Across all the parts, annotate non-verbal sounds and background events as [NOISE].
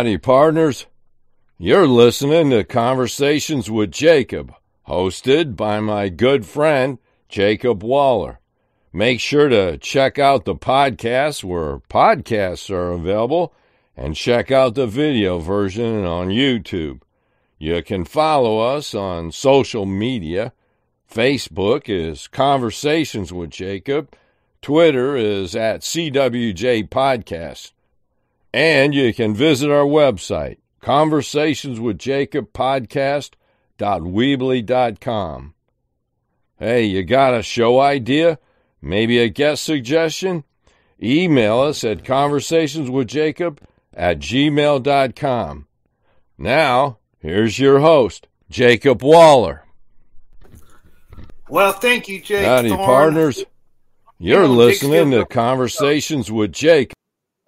Howdy, partners. You're listening to Conversations with Jacob, hosted by my good friend, Jacob Waller. Make sure to check out the podcast where podcasts are available and check out the video version on YouTube. You can follow us on social media. Facebook is Conversations with Jacob. Twitter is at CWJ Podcast. And you can visit our website, conversationswithjacobpodcast.weebly.com. Hey, you got a show idea? Maybe a guest suggestion? Email us at conversationswithjacob at gmail.com. Now, here's your host, Jacob Waller. Well, thank you, Jake. Howdy, Thorne. partners. You're You know, listening to. Conversations with Jake.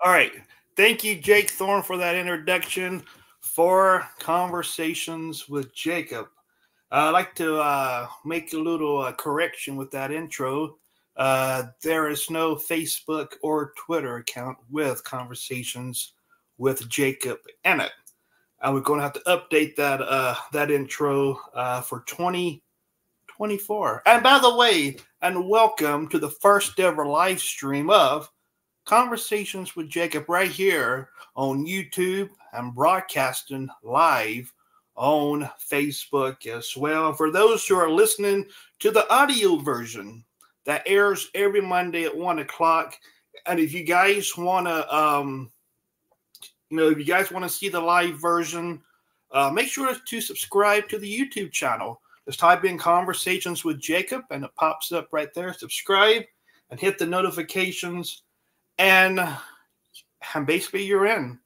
All right. Thank you, Jake Thorne, for that introduction for Conversations with Jacob. Uh, I'd like to uh, make a little uh, correction with that intro. Uh, there is no Facebook or Twitter account with Conversations with Jacob in it. And we're going to have to update that uh, that intro uh, for 2024. And by the way, and welcome to the first ever live stream of Conversations with Jacob right here on YouTube and broadcasting live on Facebook as well. For those who are listening to the audio version, that airs every Monday at one o'clock. And if you guys want to, um, you know, if you guys want to see the live version, uh, make sure to subscribe to the YouTube channel. Just type in Conversations with Jacob and it pops up right there. Subscribe and hit the notifications and and basically you're in.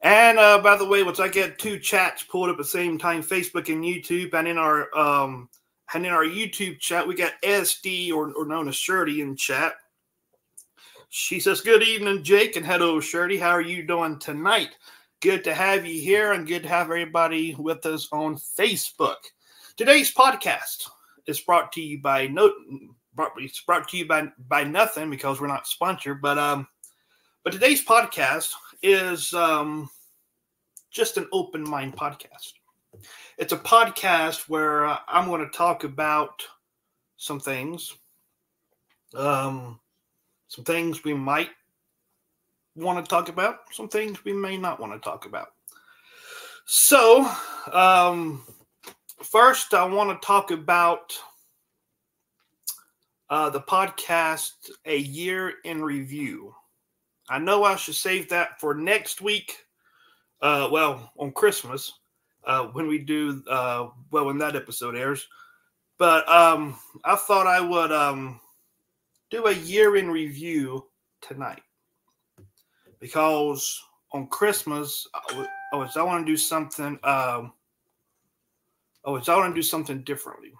And uh, by the way, once I get two chats pulled up at the same time, Facebook and YouTube, and in our um and in our YouTube chat, we got SD or, or known as Shirley in chat. She says, Good evening, Jake, and hello, Shirley. How are you doing tonight? Good to have you here and good to have everybody with us on Facebook. Today's podcast is brought to you by no brought, it's brought to you by by nothing because we're not sponsored, but um but today's podcast is um just an open mind podcast. It's a podcast where uh, I'm going to talk about some things, um, some things we might want to talk about, some things we may not want to talk about. So, um, first, I want to talk about uh, the podcast A Year in Review. I know I should save that for next week. Uh, well, on Christmas, uh, when we do, uh, well, when that episode airs. But um, I thought I would um, do a year in review tonight because on Christmas, I I, want to do something. Um, was, I want to do something differently.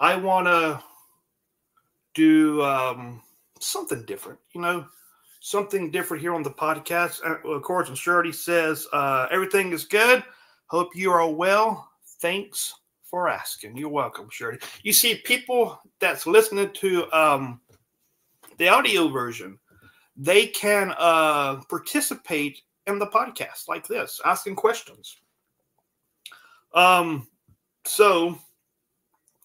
I want to do um, something different, you know, something different here on the podcast. Uh, Of course, and Shirley says uh, everything is good. Hope you are well. Thanks for asking. You're welcome, Shirley. You see, people that's listening to um, the audio version, they can uh, participate in the podcast like this, asking questions. Um, so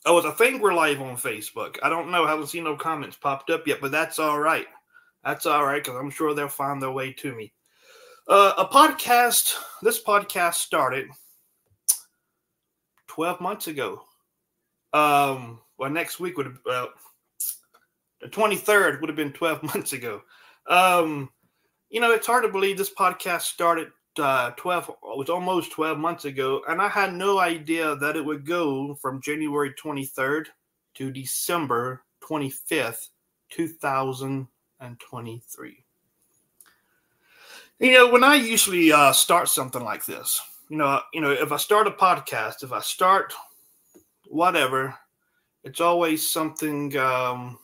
Oh, it's a thing we're live on Facebook. I don't know. I haven't seen no comments popped up yet, but that's all right. That's all right because I'm sure they'll find their way to me. Uh, a podcast. This podcast started 12 months ago. Um, well, next week would have well, the 23rd would have been 12 [LAUGHS] months ago. Um, you know, it's hard to believe this podcast started uh, 12 it was almost 12 months ago and i had no idea that it would go from january 23rd to december 25th 2023 you know when i usually uh, start something like this you know you know if i start a podcast if i start whatever it's always something um,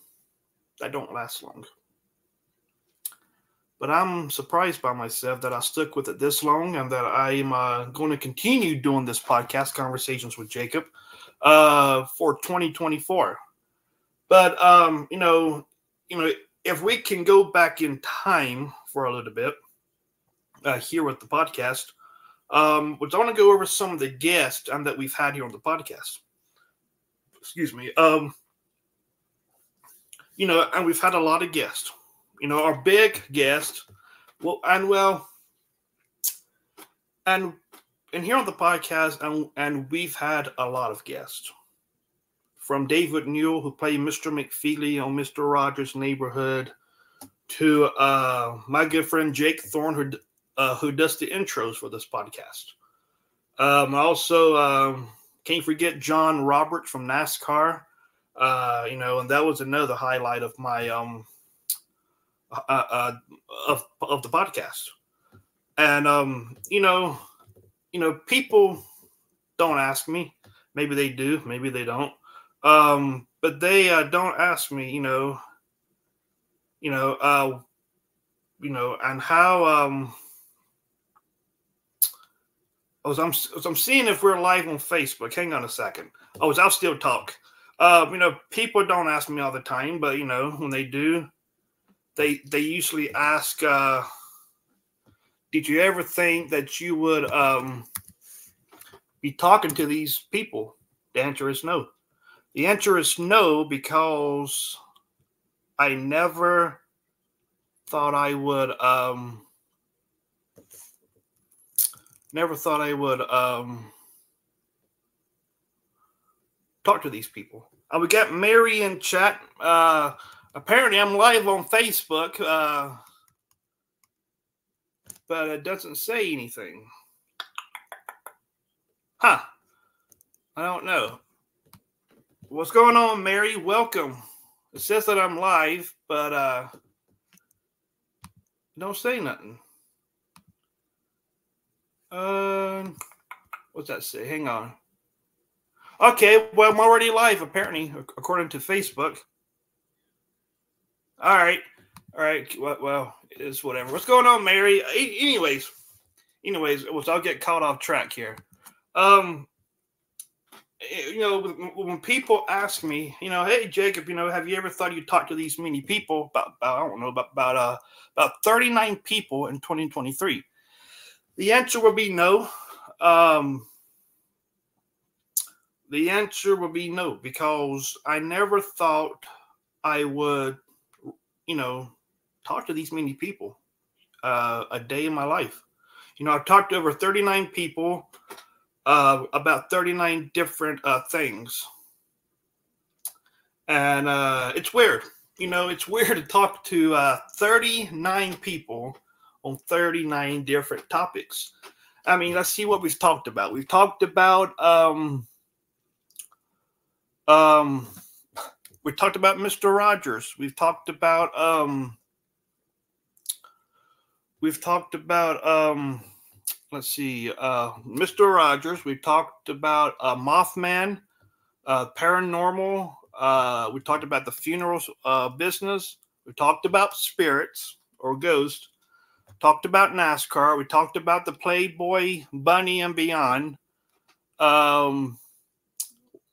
that don't last long but I'm surprised by myself that I stuck with it this long and that I'm uh, going to continue doing this podcast, Conversations with Jacob, uh, for 2024. But um, you know, you know, if we can go back in time for a little bit, uh, here with the podcast. Um, which I want to go over some of the guests um, that we've had here on the podcast. Excuse me. Um, you know, and we've had a lot of guests. You know, our big guest, well, and well, and and here on the podcast, and and we've had a lot of guests from David Newell, who played Mr. McFeely on Mr. Rogers' Neighborhood, to uh, my good friend Jake Thorne, who uh, who does the intros for this podcast. Um, also, um, can't forget John Roberts from NASCAR. Uh, you know, and that was another highlight of my um uh, uh of of the podcast. And um, you know, you know, people don't ask me. Maybe they do, maybe they don't. Um, but they uh, don't ask me, you know, you know, uh, you know, and how um as I'm as I'm seeing if we're live on Facebook. Hang on a second. Oh, I'll still talk. Uh, you know, people don't ask me all the time, but you know, when they do, they they usually ask, uh, "Did you ever think that you would um, be talking to these people?" The answer is no. The answer is no because I never thought I would um, never thought I would um, talk to these people. Uh, we got Mary in chat. Uh, apparently, I'm live on Facebook, uh, but it doesn't say anything. Huh. I don't know. What's going on, Mary? Welcome. It says that I'm live, but uh, don't say nothing. Uh, what's that say? Hang on. Okay, well, I'm already live, apparently, according to Facebook. All right. All right. Well, it's whatever. What's going on, Mary? Anyways, anyways, I'll get caught off track here. Um, eh, you know, when people ask me, you know, hey Jacob, you know, have you ever thought you'd talk to these many people? About, about I don't know, about about uh about 39 people in 2023. The answer will be no. Um, the answer will be no because I never thought I would, you know, talk to these many people uh, a day in my life. You know, I've talked to over 39 people uh, about 39 different uh, things. And uh, it's weird. You know, it's weird to talk to uh, 39 people on 39 different topics. I mean, let's see what we've talked about. We've talked about um um we talked about Mr. Rogers. We've talked about um we've talked about um let's see uh Mr. Rogers. We've talked about uh Mothman, uh paranormal, uh we talked about the funerals uh business. We talked about spirits or ghosts talked about NASCAR. We talked about the Playboy Bunny and beyond. Um,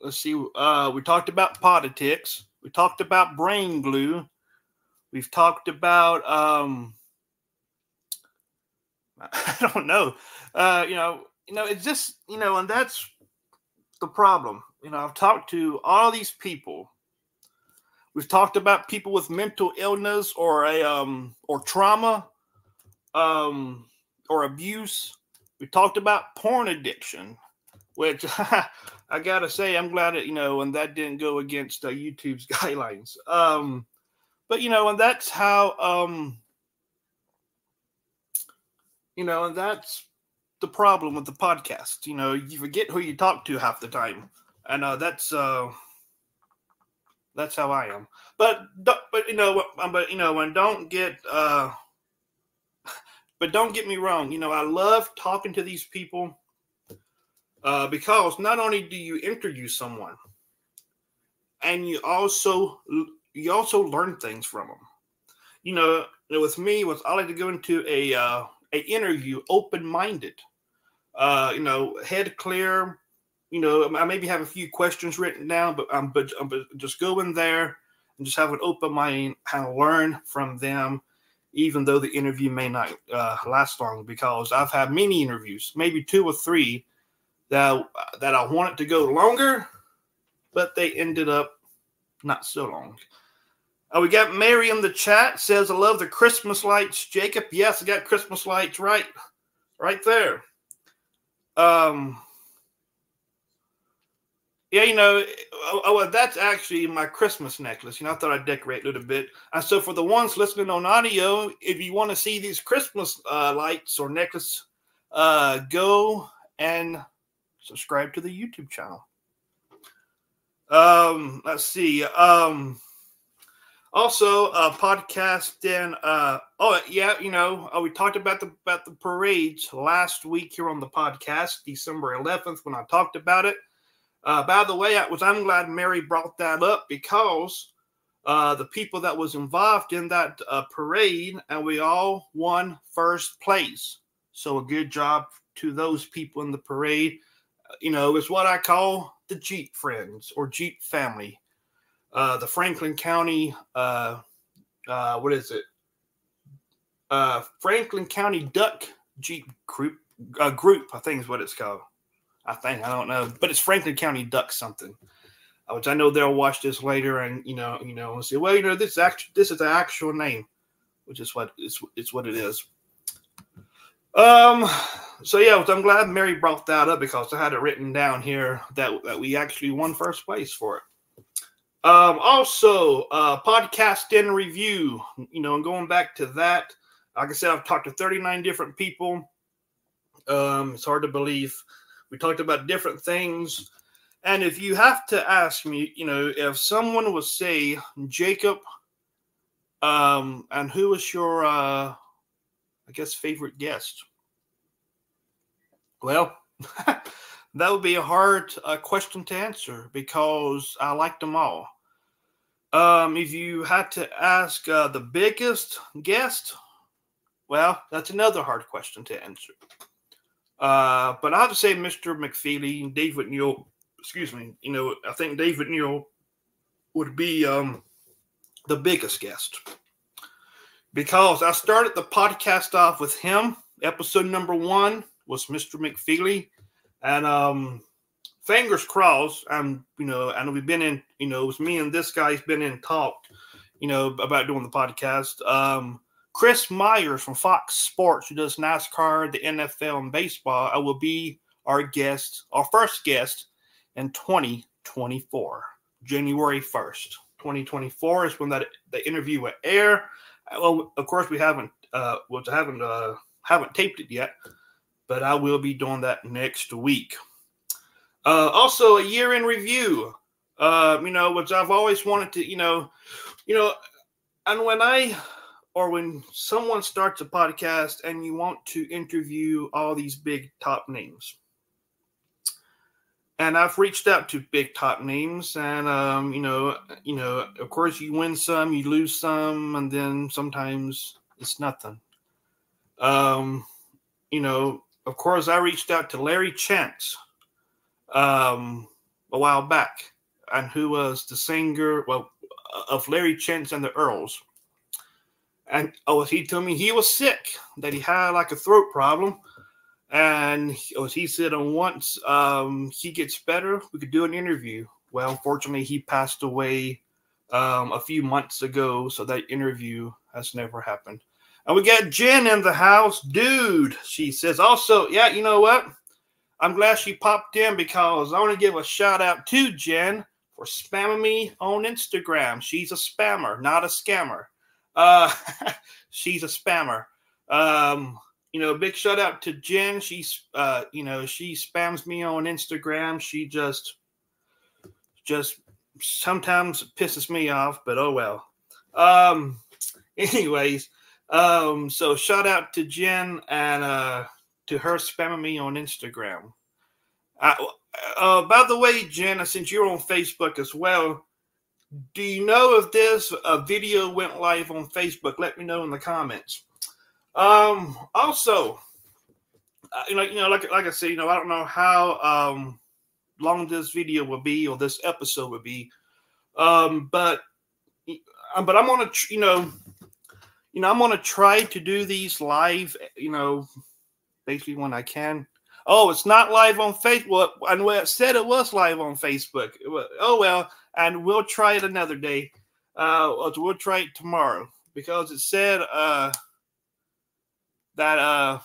let's see. Uh, we talked about politics. We talked about brain glue. We've talked about um, [LAUGHS] I don't know. Uh, you know, you know, it's just you know, and that's the problem. You know, I've talked to all these people. We've talked about people with mental illness or a um or trauma um, or abuse. We talked about porn addiction, which [LAUGHS] I gotta say, I'm glad that you know, and that didn't go against uh, YouTube's [LAUGHS] guidelines. Um, but you know, and that's how, um, you know, and that's the problem with the podcast. You know, you forget who you talk to half the time, and uh, that's uh, that's how I am. But but you know, but you know, and don't get uh [LAUGHS] but don't get me wrong, you know, I love talking to these people uh, because not only do you interview someone, and you also you also learn things from them. You know, with me, was I like to go into a uh, a interview open minded. Uh, you know, head clear. You know, I maybe have a few questions written down, but I'm but, I'm, but just go in there and just have an open mind, of learn from them even though the interview may not uh, last long, because I've had many interviews, maybe two or three, that that I wanted to go longer, but they ended up not so long. Uh, we got Mary in the chat says, "I love the Christmas lights." Jacob, yes, I got Christmas lights right, right there. Um, yeah, you know, oh, oh, that's actually my Christmas necklace. You know, I thought I'd decorate a little bit. And so, for the ones listening on audio, if you want to see these Christmas uh, lights or necklace, uh, go and subscribe to the YouTube channel. Um, let's see. Um, also, uh, podcast. Then, uh, oh yeah, you know, uh, we talked about the about the parades last week here on the podcast, December 11th, when I talked about it. Uh, by the way, I was I'm glad Mary brought that up because uh, the people that was involved in that uh, parade, and we all won first place. So a good job to those people in the parade. You know, it's what I call the Jeep friends or Jeep family. Uh, the Franklin County, uh, uh, what is it? Uh, Franklin County Duck Jeep group, uh, group, I think is what it's called. I think I don't know, but it's Franklin County Duck something, uh, which I know they'll watch this later and you know, you know, and say, well, you know, this actually this is the actual name, which is what it's it's what it is. Um, so yeah, I'm glad Mary brought that up because I had it written down here that that we actually won first place for it. Um, also, uh, podcast in review, you know, going back to that, like I said, I've talked to 39 different people. Um, it's hard to believe. We talked about different things. And if you have to ask me, you know, if someone would say, Jacob, um, and who was your, uh, I guess, favorite guest? Well, [LAUGHS] that would be a hard uh, question to answer because I like them all. Um, if you had to ask uh, the biggest guest, well, that's another hard question to answer. Uh, but I have to say, Mr. McFeely, David Newell, excuse me, you know, I think David Newell would be um, the biggest guest because I started the podcast off with him. Episode number one was Mr. McFeely, and um, fingers crossed. I'm, you know, and we've been in, you know, it was me and this guy's been in talk, you know, about doing the podcast. Um, Chris Myers from Fox Sports, who does NASCAR, the NFL, and baseball, I will be our guest, our first guest in 2024, January 1st. 2024 is when that the interview will air. Well, of course, we haven't, uh, well, haven't, uh, haven't taped it yet, but I will be doing that next week. Uh, also, a year in review. Uh, you know, which I've always wanted to, you know, you know, and when I or when someone starts a podcast and you want to interview all these big top names. And I've reached out to big top names, and um, you know, you know, of course, you win some, you lose some, and then sometimes it's nothing. Um, you know, of course, I reached out to Larry Chance um, a while back, and who was the singer, well, of Larry Chance and the Earls and oh, he told me he was sick, that he had like a throat problem. And oh, he said, and once um, he gets better, we could do an interview. Well, unfortunately, he passed away um, a few months ago, so that interview has never happened. And we got Jen in the house, dude. She says, also, yeah, you know what? I'm glad she popped in because I want to give a shout out to Jen for spamming me on Instagram. She's a spammer, not a scammer. Uh, [LAUGHS] she's a spammer. Um, you know, big shout out to Jen. She's, uh, you know, she spams me on Instagram. She just, just sometimes pisses me off, but oh well. Um, [LAUGHS] anyways, um, so shout out to Jen and uh, to her spamming me on Instagram. Uh, uh, by the way, Jen, since you're on Facebook as well, do you know if this uh, video went live on Facebook? Let me know in the comments. Um, also, uh, you know, you know, like like I said, you know, I don't know how um, long this video will be or this episode will be, um, but uh, but I'm gonna, you know, you you know, I'm gonna try to do these live. You know, basically when I can. Oh, it's not live on Facebook. And well, it said it was live on Facebook. Oh well, and we'll try it another day. Uh, we'll try it tomorrow because it said uh that uh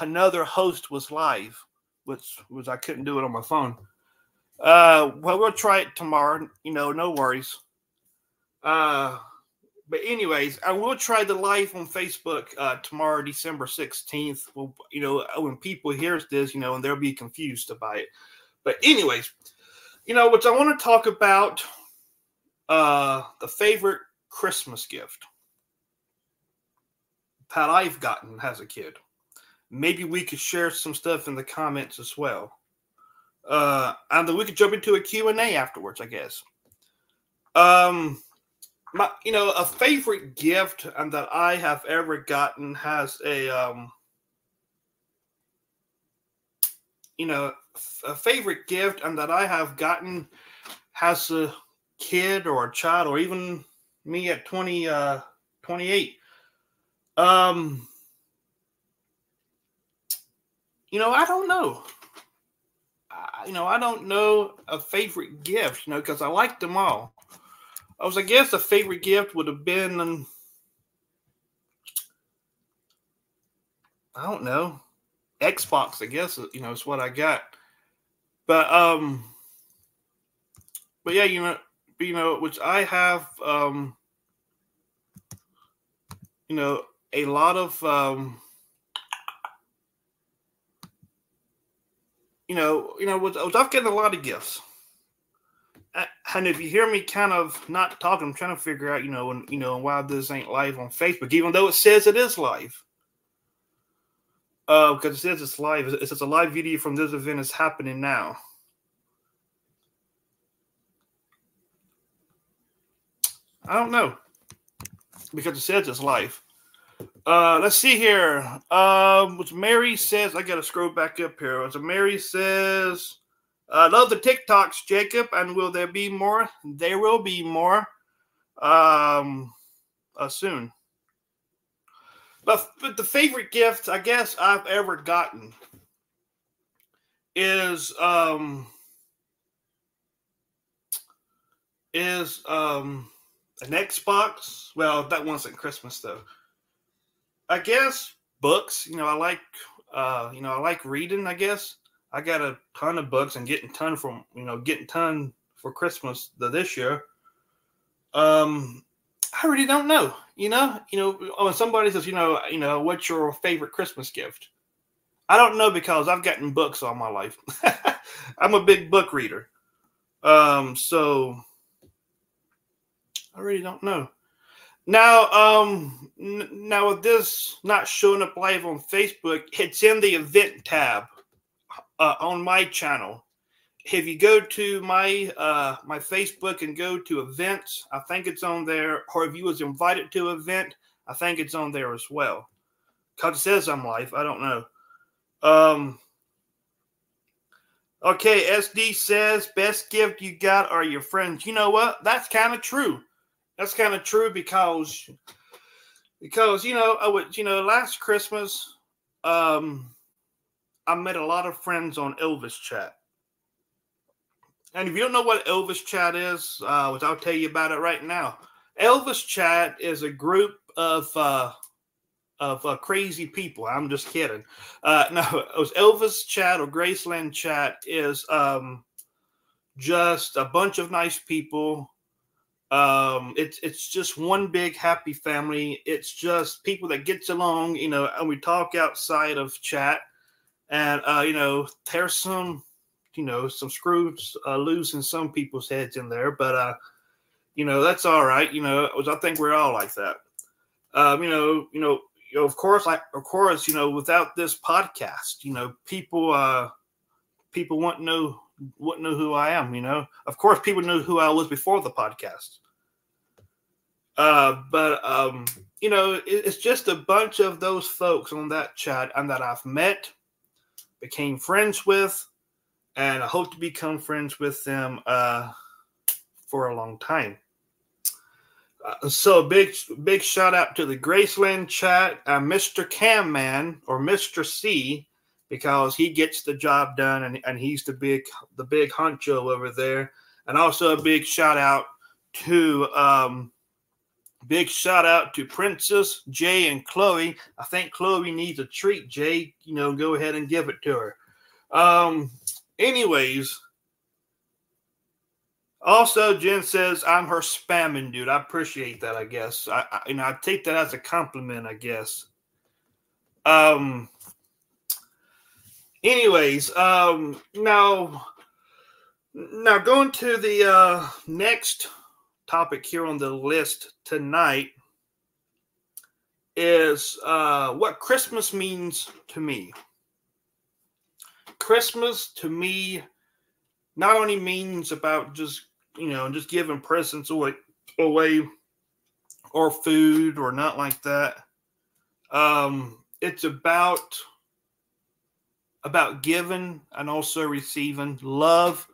another host was live, which was I couldn't do it on my phone. Uh, well, we'll try it tomorrow. You know, no worries. Uh, but anyways, I will try the live on Facebook uh, tomorrow, December sixteenth. Well, you know, when people hears this, you know, and they'll be confused about it. But anyways, you know, what I want to talk about uh the favorite Christmas gift that I've gotten as a kid. Maybe we could share some stuff in the comments as well. Uh, and then we could jump into a Q&A afterwards, I guess. Um, my, you know, a favorite gift and that I have ever gotten has a, um, you know, a favorite gift and that I have gotten has a kid or a child or even me at 20, uh, 28. Um, you know, I don't know. I, you know, I don't know a favorite gift, you know, because I liked them all. I was, I guess, a favorite gift would have been, um, I don't know, Xbox. I guess you know is what I got. But um, but yeah, you know, you know, which I have, um, you know, a lot of um you know, you know, was, was I've getting a lot of gifts. And if you hear me kind of not talking, I'm trying to figure out, you know, and you know why this ain't live on Facebook, even though it says it is live. Uh, because it says it's live. It says a live video from this event is happening now. I don't know because it says it's live. Uh, let's see here. Um, which Mary says, I gotta scroll back up here. So Mary says, I uh, love the TikToks, Jacob, and will there be more? There will be more um uh, soon. But, but the favorite gift I guess I've ever gotten is um is um an Xbox. Well, that wasn't Christmas though. I guess books. You know, I like uh, you know, I like reading. I guess I got a ton of books and getting ton from you know getting ton for Christmas this year. Um, I really don't know. You know, you know when somebody says, you know, you know, what's your favorite Christmas gift? I don't know because I've gotten books all my life. [LAUGHS] I'm a big book reader. Um, so I really don't know. Now, um, n- now with this not showing up live on Facebook, it's in the event tab uh, on my channel. If you go to my uh, my Facebook and go to events, I think it's on there. Or if you was invited to event, I think it's on there as well. It says I'm live. I don't know. Um. Okay, SD says best gift you got are your friends. You know what? That's kind of true that's kind of true because because you know I would you know last Christmas um I met a lot of friends on Elvis chat. And if you don't know what Elvis chat is, uh, which I'll tell you about it right now. Elvis chat is a group of uh, of uh, crazy people. I'm just kidding. Uh, [LAUGHS] no, it was Elvis chat or Graceland chat is um, just a bunch of nice people um, it's it's just one big happy family. It's just people that gets along, you know, and we talk outside of chat. And uh, you know, there's some, you know, some screws uh, loose in some people's heads in there, but uh, you know, that's all right. You know, I think we're all like that. Um, you know, you know, you know, of course, like of course, you know, without this podcast, you know, people uh people won't know wouldn't know who I am, you know. Of course, people knew who I was before the podcast. Uh, but um, you know, it, it's just a bunch of those folks on that chat and that I've met, became friends with, and I hope to become friends with them uh, for a long time. Uh, so big, big shout out to the Graceland chat, uh, Mr. Cam Man or Mr. C, because he gets the job done and, and he's the big, the big honcho over there. And also a big shout out to, um, big shout out to Princess Jay and Chloe. I think Chloe needs a treat. Jay, you know, go ahead and give it to her. Um, anyways, also, Jen says I'm her spamming dude. I appreciate that. I guess I, I you know I take that as a compliment. I guess. Um. Anyways, um. Now, now going to the uh, next topic here on the list tonight is uh, what Christmas means to me. Christmas to me not only means about just you know, just giving presents away, away or food or not like that. Um, it's about about giving and also receiving love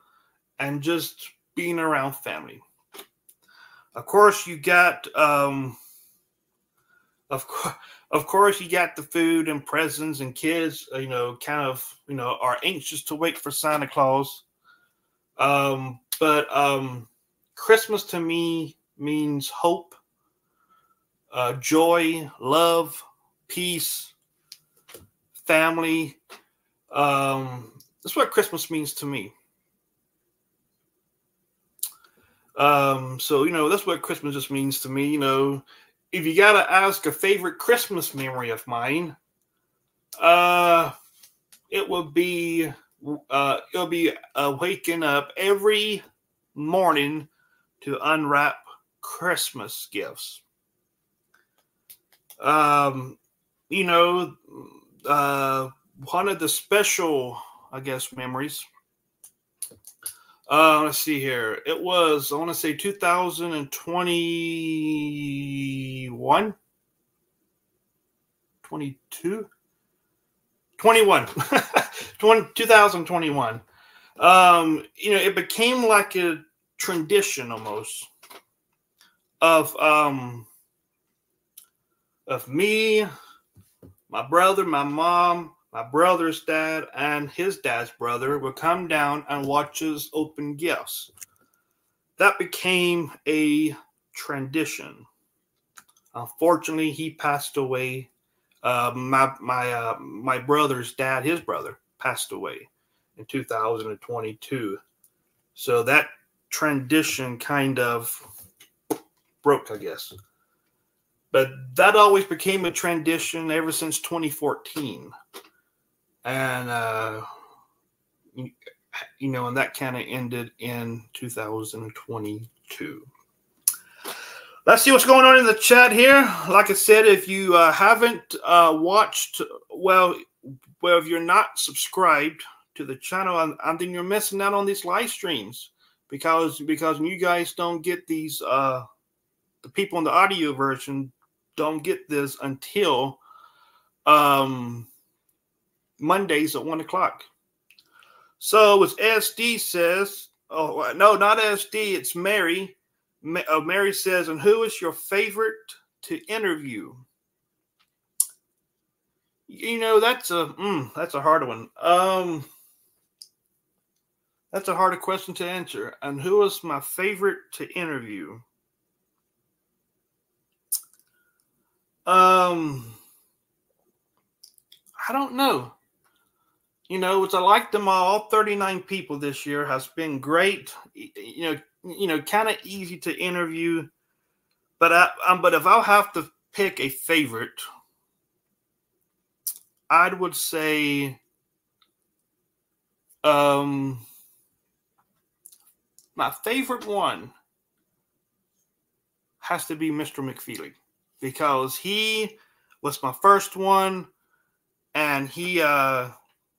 and just being around family. Of course, you got um, of course, of course, you got the food and presents and kids. You know, kind of you know are anxious to wait for Santa Claus. Um, but um, Christmas to me means hope, uh, joy, love, peace, family. Um, that's what Christmas means to me. Um, so you know that's what Christmas just means to me. You know, if you gotta ask a favorite Christmas memory of mine, uh, it would be uh, it'll be uh, waking up every morning to unwrap Christmas gifts. Um, you know, uh, one of the special, I guess, memories. Uh, let's see here. It was, I want to say 2021, 22, 21, [LAUGHS] 2021. Um, you know, it became like a tradition almost of um of me, my brother, my mom, my brother's dad, and his dad's brother would come down and watch us open gifts. That became a tradition. Unfortunately, he passed away. Uh, my my uh, my brother's dad, his brother, passed away in 2022. So that tradition kind of broke, I guess. But that always became a tradition ever since 2014. And, uh, you know, and that kind of ended in 2022. Let's see what's going on in the chat here. Like I said, if you uh, haven't uh, watched, well, well, if you're not subscribed to the channel, and, then you're missing out on these live streams because because you guys don't get these uh the people in the audio version don't get this until um Mondays at one o'clock. So as SD says, oh no, not SD, it's Mary. Uh, Mary says, and who is your favorite to interview? You know, that's a mm, that's a hard one. Um that's a harder question to answer. And who is my favorite to interview? Um, I don't know. You know, it's I like them all. Thirty nine people this year has been great. You know, you know, kind of easy to interview. But I, um, but if I'll have to pick a favorite, I would say, um, my favorite one has to be Mr. McFeely because he was my first one, and he uh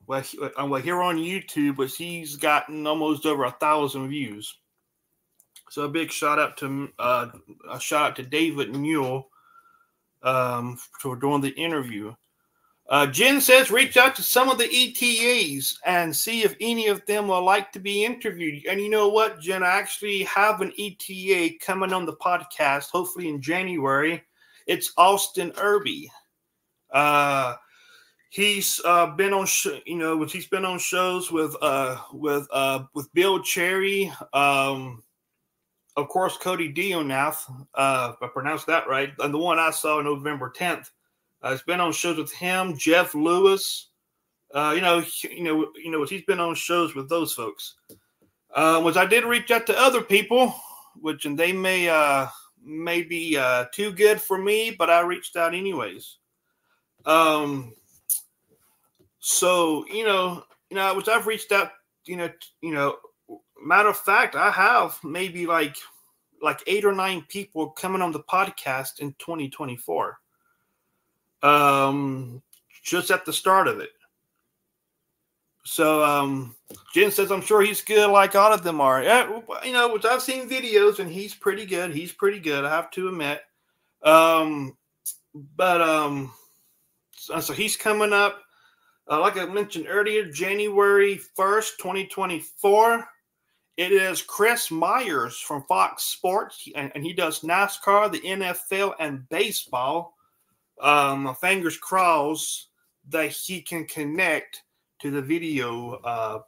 well, uh, well here on YouTube, but he's gotten almost over a thousand views. So a big shout out to uh, a shout out to David Newell um, for doing the interview. Uh, Jen says reach out to some of the ETAs and see if any of them would like to be interviewed. And you know what, Jen? I actually have an ETA coming on the podcast, hopefully in January. It's Austin Irby. Uh, he's uh, been on, sh- you know, he's been on shows with uh, with uh, with Bill Cherry, um, of course, Cody Dionath. Uh, if I pronounced that right, and the one I saw November tenth uh, he's been on shows with him, Jeff Lewis. Uh, you know, you know, you know, he's been on shows with those folks. Uh, which I did reach out to other people, which and they may uh, may be uh, too good for me, but I reached out anyways. Um, so you know, you know, which I've reached out, you know, you know, matter of fact, I have maybe like like eight or nine people coming on the podcast in 2024 um, just at the start of it. So um, Jen says, I'm sure he's good like all of them are. Yeah, you know, which I've seen videos and he's pretty good. He's pretty good, I have to admit. Um, but um, so, so he's coming up, uh, like I mentioned earlier, January 1st, 2024. It is Chris Myers from Fox Sports, and, and he does NASCAR, the NFL, and baseball um, fingers crossed that he can connect to the video, uh,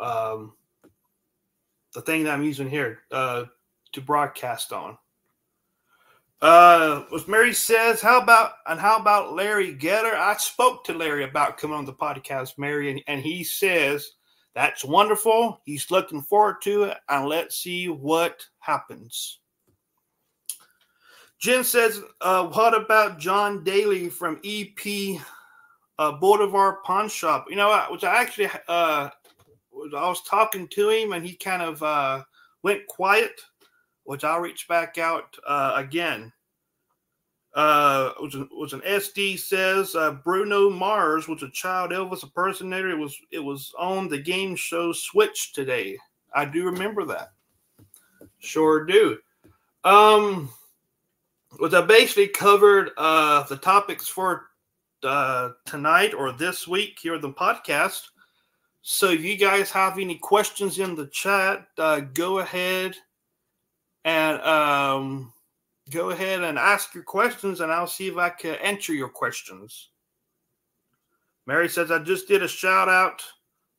um, the thing that I'm using here uh, to broadcast on. Uh, as Mary says, how about and how about Larry Geller? I spoke to Larry about coming on the podcast, Mary, and, and he says that's wonderful. He's looking forward to it, and let's see what happens. Jen says, uh, "What about John Daly from EP uh, Boulevard Pawn Shop?" You know, which I actually uh, I was talking to him, and he kind of uh, went quiet. Which I'll reach back out uh, again. Uh, was, an, SD says uh, Bruno Mars was a child Elvis impersonator. It was it was on the game show Switch today. I do remember that. Sure do. Um, was I basically covered uh, the topics for uh, tonight or this week here on the podcast. So if you guys have any questions in the chat, uh, go ahead and um, go ahead and ask your questions, and I'll see if I can answer your questions. Mary says I just did a shout out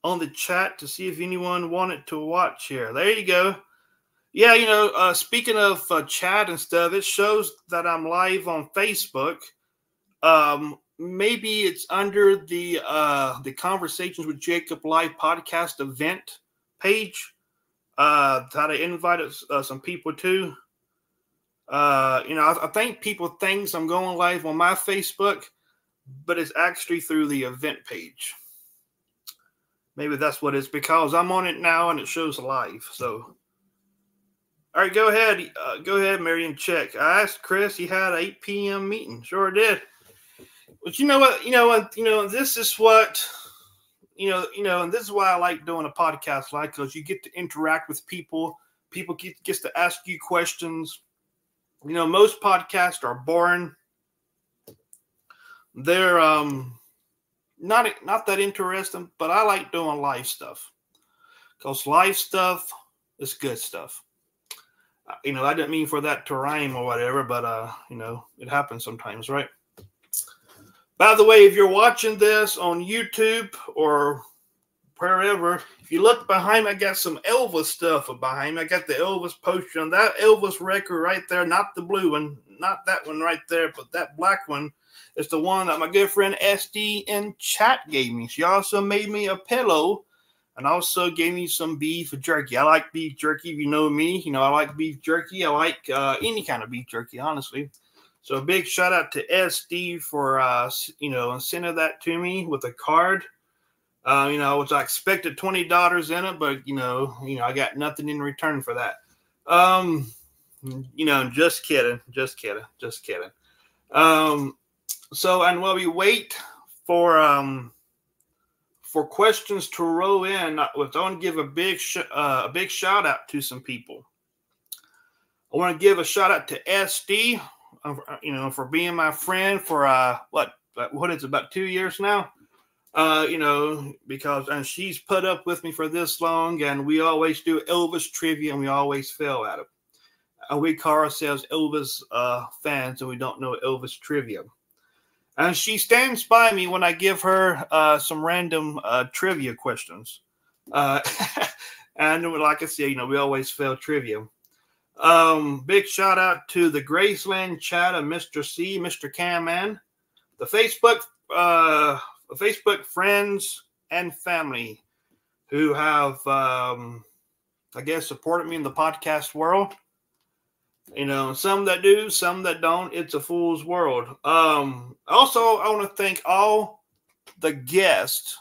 on the chat to see if anyone wanted to watch here. There you go. Yeah, you know, uh, speaking of uh, chat and stuff, it shows that I'm live on Facebook. Um, maybe it's under the uh, the Conversations with Jacob Live podcast event page uh, that I invited uh, some people to. Uh, you know, I, I think people think I'm going live on my Facebook, but it's actually through the event page. Maybe that's what it's because I'm on it now and it shows live. So all right, go ahead. Uh, go ahead, Marion. Check. I asked Chris. He had an 8 p.m. meeting. Sure did. But you know what? You know, what? you know, this is what you know. You know, and this is why I like doing a podcast like because you get to interact with people. People get gets to ask you questions. You know, most podcasts are boring. They're um not not that interesting, but I like doing live stuff because live stuff is good stuff you know, I didn't mean for that to rhyme or whatever, but uh, you know, it happens sometimes, right? By the way, if you're watching this on YouTube or wherever, if you look behind me, I got some Elvis stuff behind me. I got the Elvis poster on that Elvis record right there, not the blue one, not that one right there, but that black one is the one that my good friend SD in chat gave me. She also made me a pillow and also gave me some beef jerky. I like beef jerky. If you know me, you know I like beef jerky. I like uh, any kind of beef jerky, honestly. So a big shout out to SD for uh, you know sending that to me with a card. Uh, you know, which I expected twenty dollars in it, but you know, you know, I got nothing in return for that. Um, you know, just kidding, just kidding, just kidding. Um, so and while we wait for um for questions to roll in, I want to give a big sh- uh, a big shout out to some people. I want to give a shout out to SD, uh, you know, for being my friend for uh, what what is it, about two years now. Uh, you know, because and she's put up with me for this long, and we always do Elvis trivia, and we always fail at it. We call ourselves Elvis uh, fans, and we don't know Elvis trivia. And she stands by me when I give her uh, some random uh, trivia questions. Uh, [LAUGHS] and like I said, you know, we always fail trivia. Um, big shout out to the Graceland chat of Mr. C, Mr. Cam Man, the Facebook, uh, Facebook friends and family who have, um, I guess, supported me in the podcast world. You know, some that do, some that don't. It's a fool's world. Um, also, I want to thank all the guests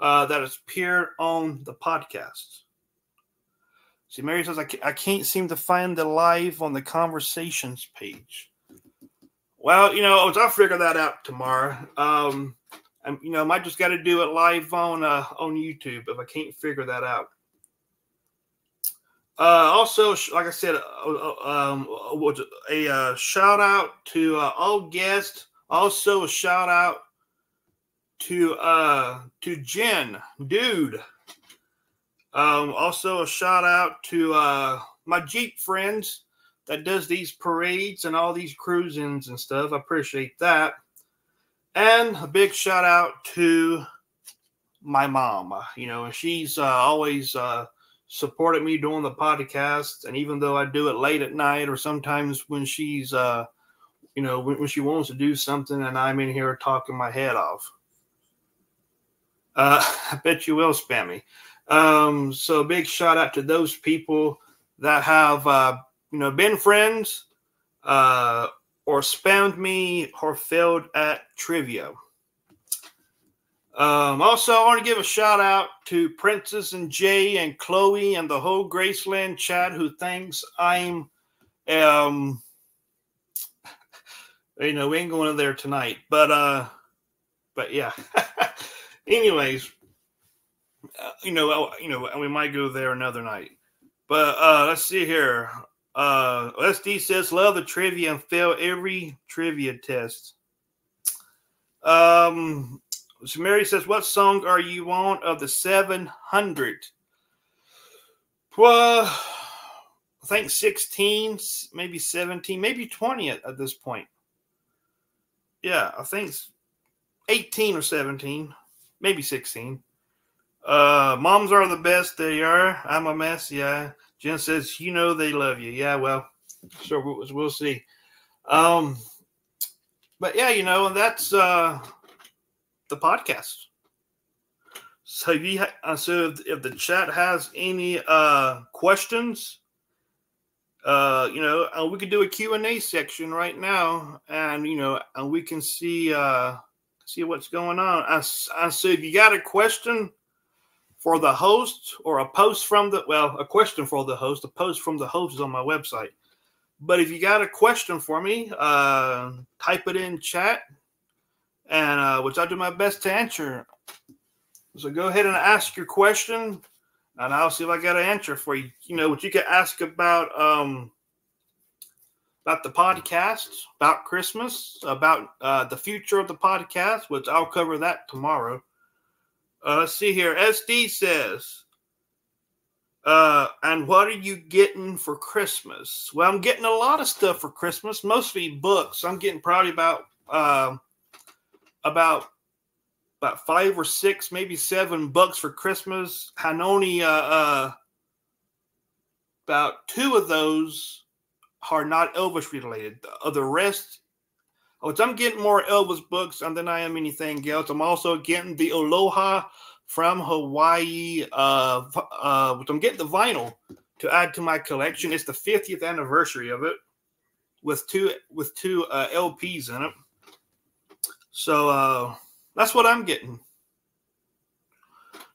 uh, that has appeared on the podcast. See, Mary says, I I can't seem to find the live on the conversations page. Well, you know, I'll figure that out tomorrow. Um, and you know, I might just got to do it live on uh, on YouTube if I can't figure that out. Uh, also, like I said, uh, uh um, a uh, shout out to uh, all guests. Also, a shout out to uh to Jen, dude. Um, also, a shout out to uh, my Jeep friends that does these parades and all these cruisings and stuff. I appreciate that. And a big shout out to my mom. You know, she's uh, always uh, supported me doing the podcast. And even though I do it late at night or sometimes when she's, uh, you know, when, when she wants to do something and I'm in here talking my head off. Uh, [LAUGHS] I bet you will spam me. Um, so big shout out to those people that have uh, you know been friends uh, or spammed me or failed at trivia. Um, also, I want to give a shout out to Princess and Jay and Chloe and the whole Graceland chat who thinks I'm, um, [LAUGHS] you know, we ain't going in there tonight, but uh, but yeah. [LAUGHS] Anyways, uh, you know, you know, we might go there another night. But uh let's see here. Uh SD says love the trivia and fail every trivia test. Um so Mary says, What song are you on of the 700? Well, I think 16, maybe 17, maybe 20 at, at this point. Yeah, I think 18 or 17, maybe 16. Uh, moms are the best. They are. I'm a mess. Yeah. Jen says, you know, they love you. Yeah. Well, so we'll, we'll see. Um, but yeah, you know, and that's uh the podcast. So you ha- uh, so if, if the chat has any uh questions, uh, you know, uh, we could do a Q and A section right now, and you know, and we can see uh see what's going on. I, I so if you got a question for the host or a post from the well, a question for the host. A post from the host is on my website. But if you got a question for me, uh, type it in chat, and uh, which I'll do my best to answer. So go ahead and ask your question, and I'll see if I got an answer for you. You know what you can ask about um, about the podcast, about Christmas, about uh, the future of the podcast, which I'll cover that tomorrow. Uh, let's see here. SD says, uh, and what are you getting for Christmas? Well, I'm getting a lot of stuff for Christmas, mostly books. I'm getting probably about uh, about about five or six, maybe seven bucks for Christmas. Hanoni, uh, uh, about two of those are not Elvis related. The, the rest which I'm getting more Elvis books than I am anything else. I'm also getting the Aloha from Hawaii, uh, uh, which I'm getting the vinyl to add to my collection. It's the 50th anniversary of it with two with two uh, LPs in it. So uh, that's what I'm getting.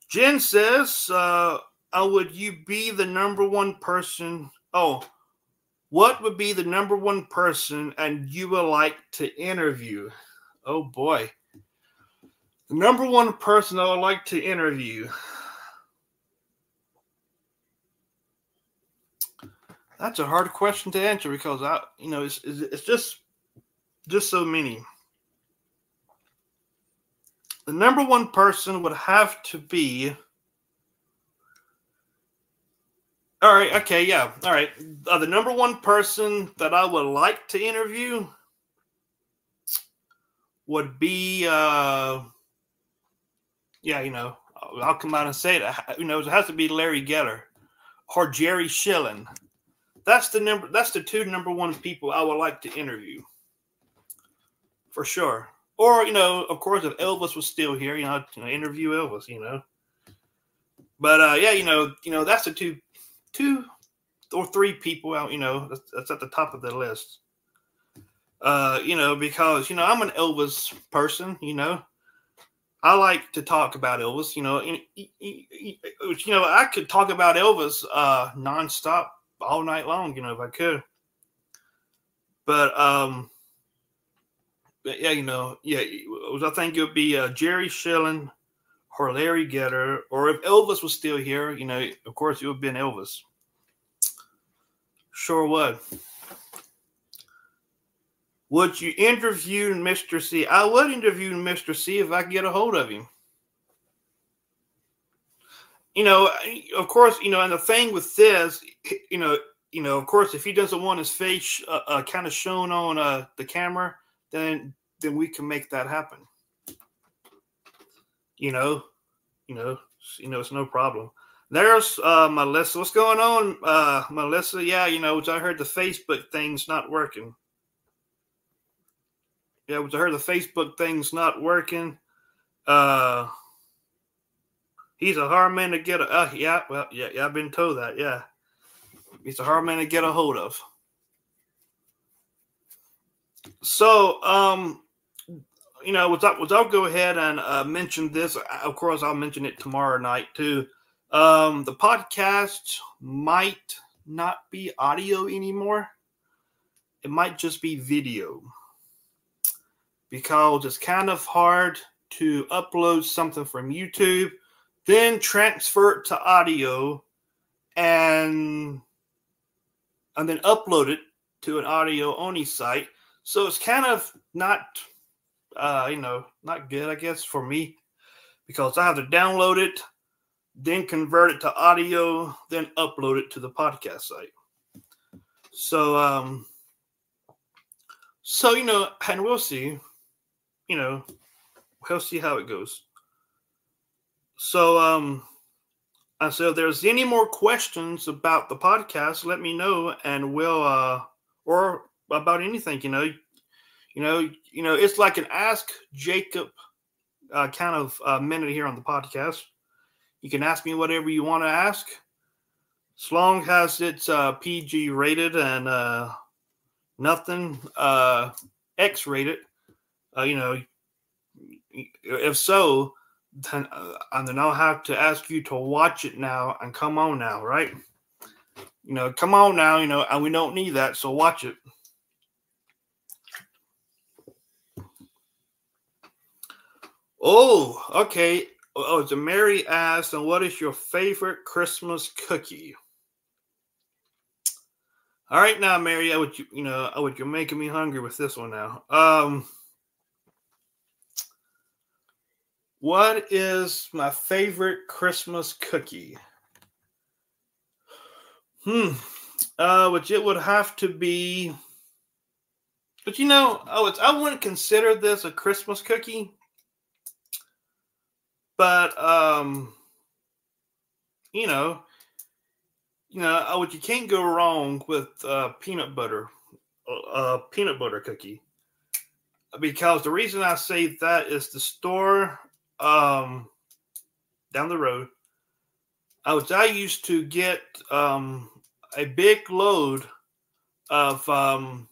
Jen says, uh, "Would you be the number one person?" Oh, what would be the number one person and you would like to interview? Oh boy. The number one person I would like to interview. That's a hard question to answer because I, you know, it's, it's just just so many. The number one person would have to be All right. Okay. Yeah. All right. Uh, the number one person that I would like to interview would be. Uh, yeah, you know, I'll come out and say it. You know, it has to be Larry Geller or Jerry Schilling. That's the number. That's the two number one people I would like to interview, for sure. Or you know, of course, if Elvis was still here, you know, you know interview Elvis. You know, but uh, yeah, you know, you know, that's the two, two or three people out. You know, that's, that's at the top of the list. Uh, you know, because you know I'm an Elvis person. You know, I like to talk about Elvis. You know, you know, I could talk about Elvis uh, nonstop all night long. You know, if I could. But um, but yeah, you know, yeah, I think it would be uh, Jerry Schilling or Larry Geller, or if Elvis was still here, you know, of course it would have been Elvis. Sure would. Would you interview Mr. C? I would interview Mr. C if I could get a hold of him. You know, of course, you know, and the thing with this, you know, you know, of course, if he doesn't want his face uh, uh, kind of shown on uh, the camera, then then we can make that happen. You know, you know, you know, it's no problem. There's uh, Melissa. What's going on, uh, Melissa? Yeah, you know, which I heard the Facebook thing's not working. Yeah, which I heard the Facebook thing's not working. Uh, he's a hard man to get. A, uh, yeah, well, yeah, yeah, I've been told that. Yeah, he's a hard man to get a hold of. So, um, you know, was was I'll go ahead and uh, mention this. Of course, I'll mention it tomorrow night too. Um, the podcast might not be audio anymore. It might just be video because it's kind of hard to upload something from YouTube, then transfer it to audio, and and then upload it to an audio only site. So it's kind of not, uh, you know, not good, I guess, for me because I have to download it, then convert it to audio, then upload it to the podcast site. So, um, so you know, and we'll see you know, we'll see how it goes. So, um, and so if there's any more questions about the podcast, let me know, and we'll, uh, or about anything, you know, you know, you know, it's like an ask Jacob uh, kind of uh, minute here on the podcast. You can ask me whatever you want to ask, as long as it's uh, PG rated and uh, nothing uh, X rated uh, you know, if so, then uh, and then I'll have to ask you to watch it now and come on now, right? You know, come on now, you know, and we don't need that, so watch it. Oh, okay. Oh, it's a Mary asked, and what is your favorite Christmas cookie? All right, now, Mary, I would you, you know, I would you're making me hungry with this one now. Um, What is my favorite Christmas cookie? Hmm. Uh, which it would have to be. But you know, oh, it's I wouldn't consider this a Christmas cookie. But um, you know, you know, what you can't go wrong with uh, peanut butter, uh, peanut butter cookie. Because the reason I say that is the store um, down the road, I was I used to get um, a big load of um,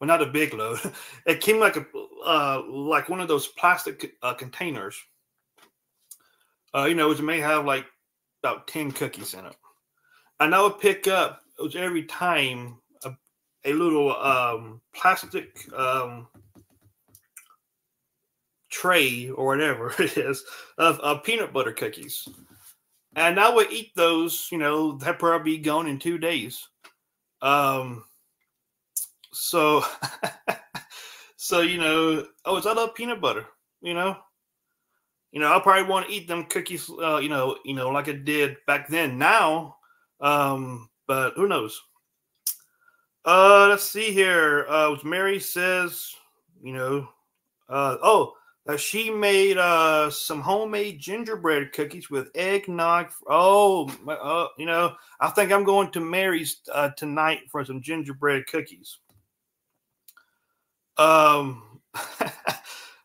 well, not a big load. [LAUGHS] it came like a uh, like one of those plastic uh, containers. Uh, you know, it may have like about ten cookies in it, and I would pick up it was every time a, a little um, plastic um, tray or whatever [LAUGHS] it is of, of peanut butter cookies. And I would eat those, you know, that probably be gone in two days. Um, so, [LAUGHS] so, you know, oh, it's I love peanut butter, you know, you know, I probably want to eat them cookies, uh, you know, you know, like I did back then. Now, um, but who knows? Uh, let's see here. Uh, Mary says, you know, uh, oh, she made uh some homemade gingerbread cookies with eggnog. Oh, uh, you know, I think I'm going to Mary's uh, tonight for some gingerbread cookies. Um, [LAUGHS]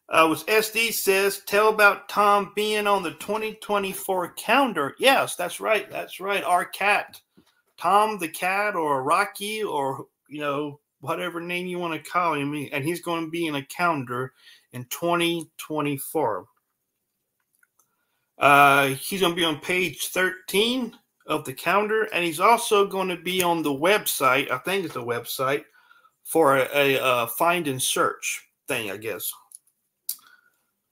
uh, was SD says, tell about Tom being on the 2024 calendar. Yes, that's right. That's right. Our cat, Tom the cat, or Rocky, or you know, whatever name you want to call him, and he's going to be in a calendar in 2024. Uh, he's going to be on page 13 of the calendar, and he's also going to be on the website. I think it's a website for a, a, a find and search thing, I guess.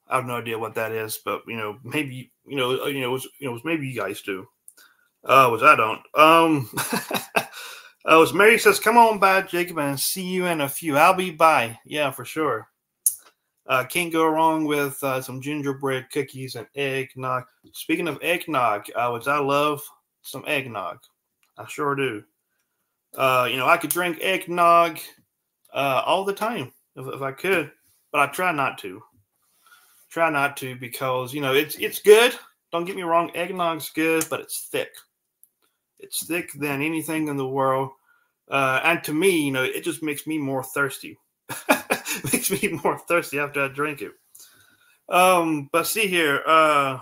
I have no idea what that is, but you know, maybe you know, uh, you know, was, you know, maybe you guys do. Uh, was I don't. Um, [LAUGHS] uh, was Mary says, "Come on by, Jacob, and see you in a few. I'll be by. Yeah, for sure." Uh, can't go wrong with uh, some gingerbread cookies and eggnog. Speaking of eggnog, uh, which I love some eggnog, I sure do. Uh, you know, I could drink eggnog uh, all the time if, if I could, but I try not to. Try not to because you know it's it's good. Don't get me wrong, eggnog's good, but it's thick. It's thick than anything in the world, uh, and to me, you know, it just makes me more thirsty. [LAUGHS] makes me more thirsty after I drink it. Um, but see here, uh,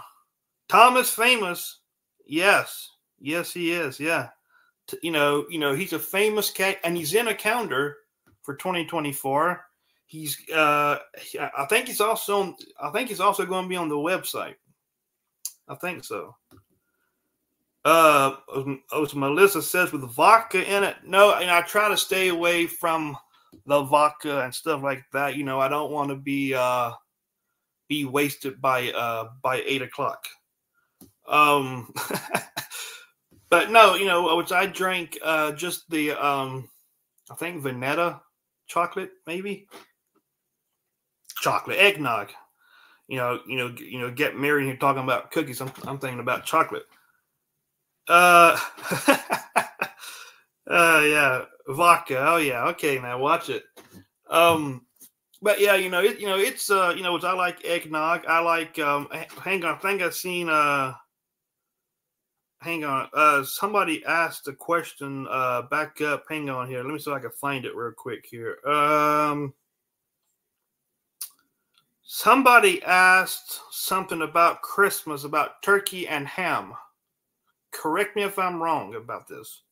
Thomas famous. Yes, yes, he is. Yeah, T- you know, you know, he's a famous cat, and he's in a calendar for 2024. He's, uh, I think he's also, on, I think he's also going to be on the website. I think so. Uh, as Melissa says, with vodka in it. No, and I try to stay away from the vodka and stuff like that. You know, I don't want to be uh be wasted by uh by eight o'clock. Um [LAUGHS] but no, you know, which I drank uh just the um I think Vanetta chocolate, maybe. Chocolate eggnog. You know, you know, you know, get married here talking about cookies. I'm I'm thinking about chocolate. Uh [LAUGHS] uh yeah vodka. Oh yeah, okay, now watch it. Um, but yeah, you know, it, you know, it's uh, you know, which I like eggnog. I like um, hang on, I think I've seen uh, hang on, uh, somebody asked a question. Uh, back up, hang on here. Let me see if I can find it real quick here. Um. Somebody asked something about Christmas, about turkey and ham. Correct me if I'm wrong about this.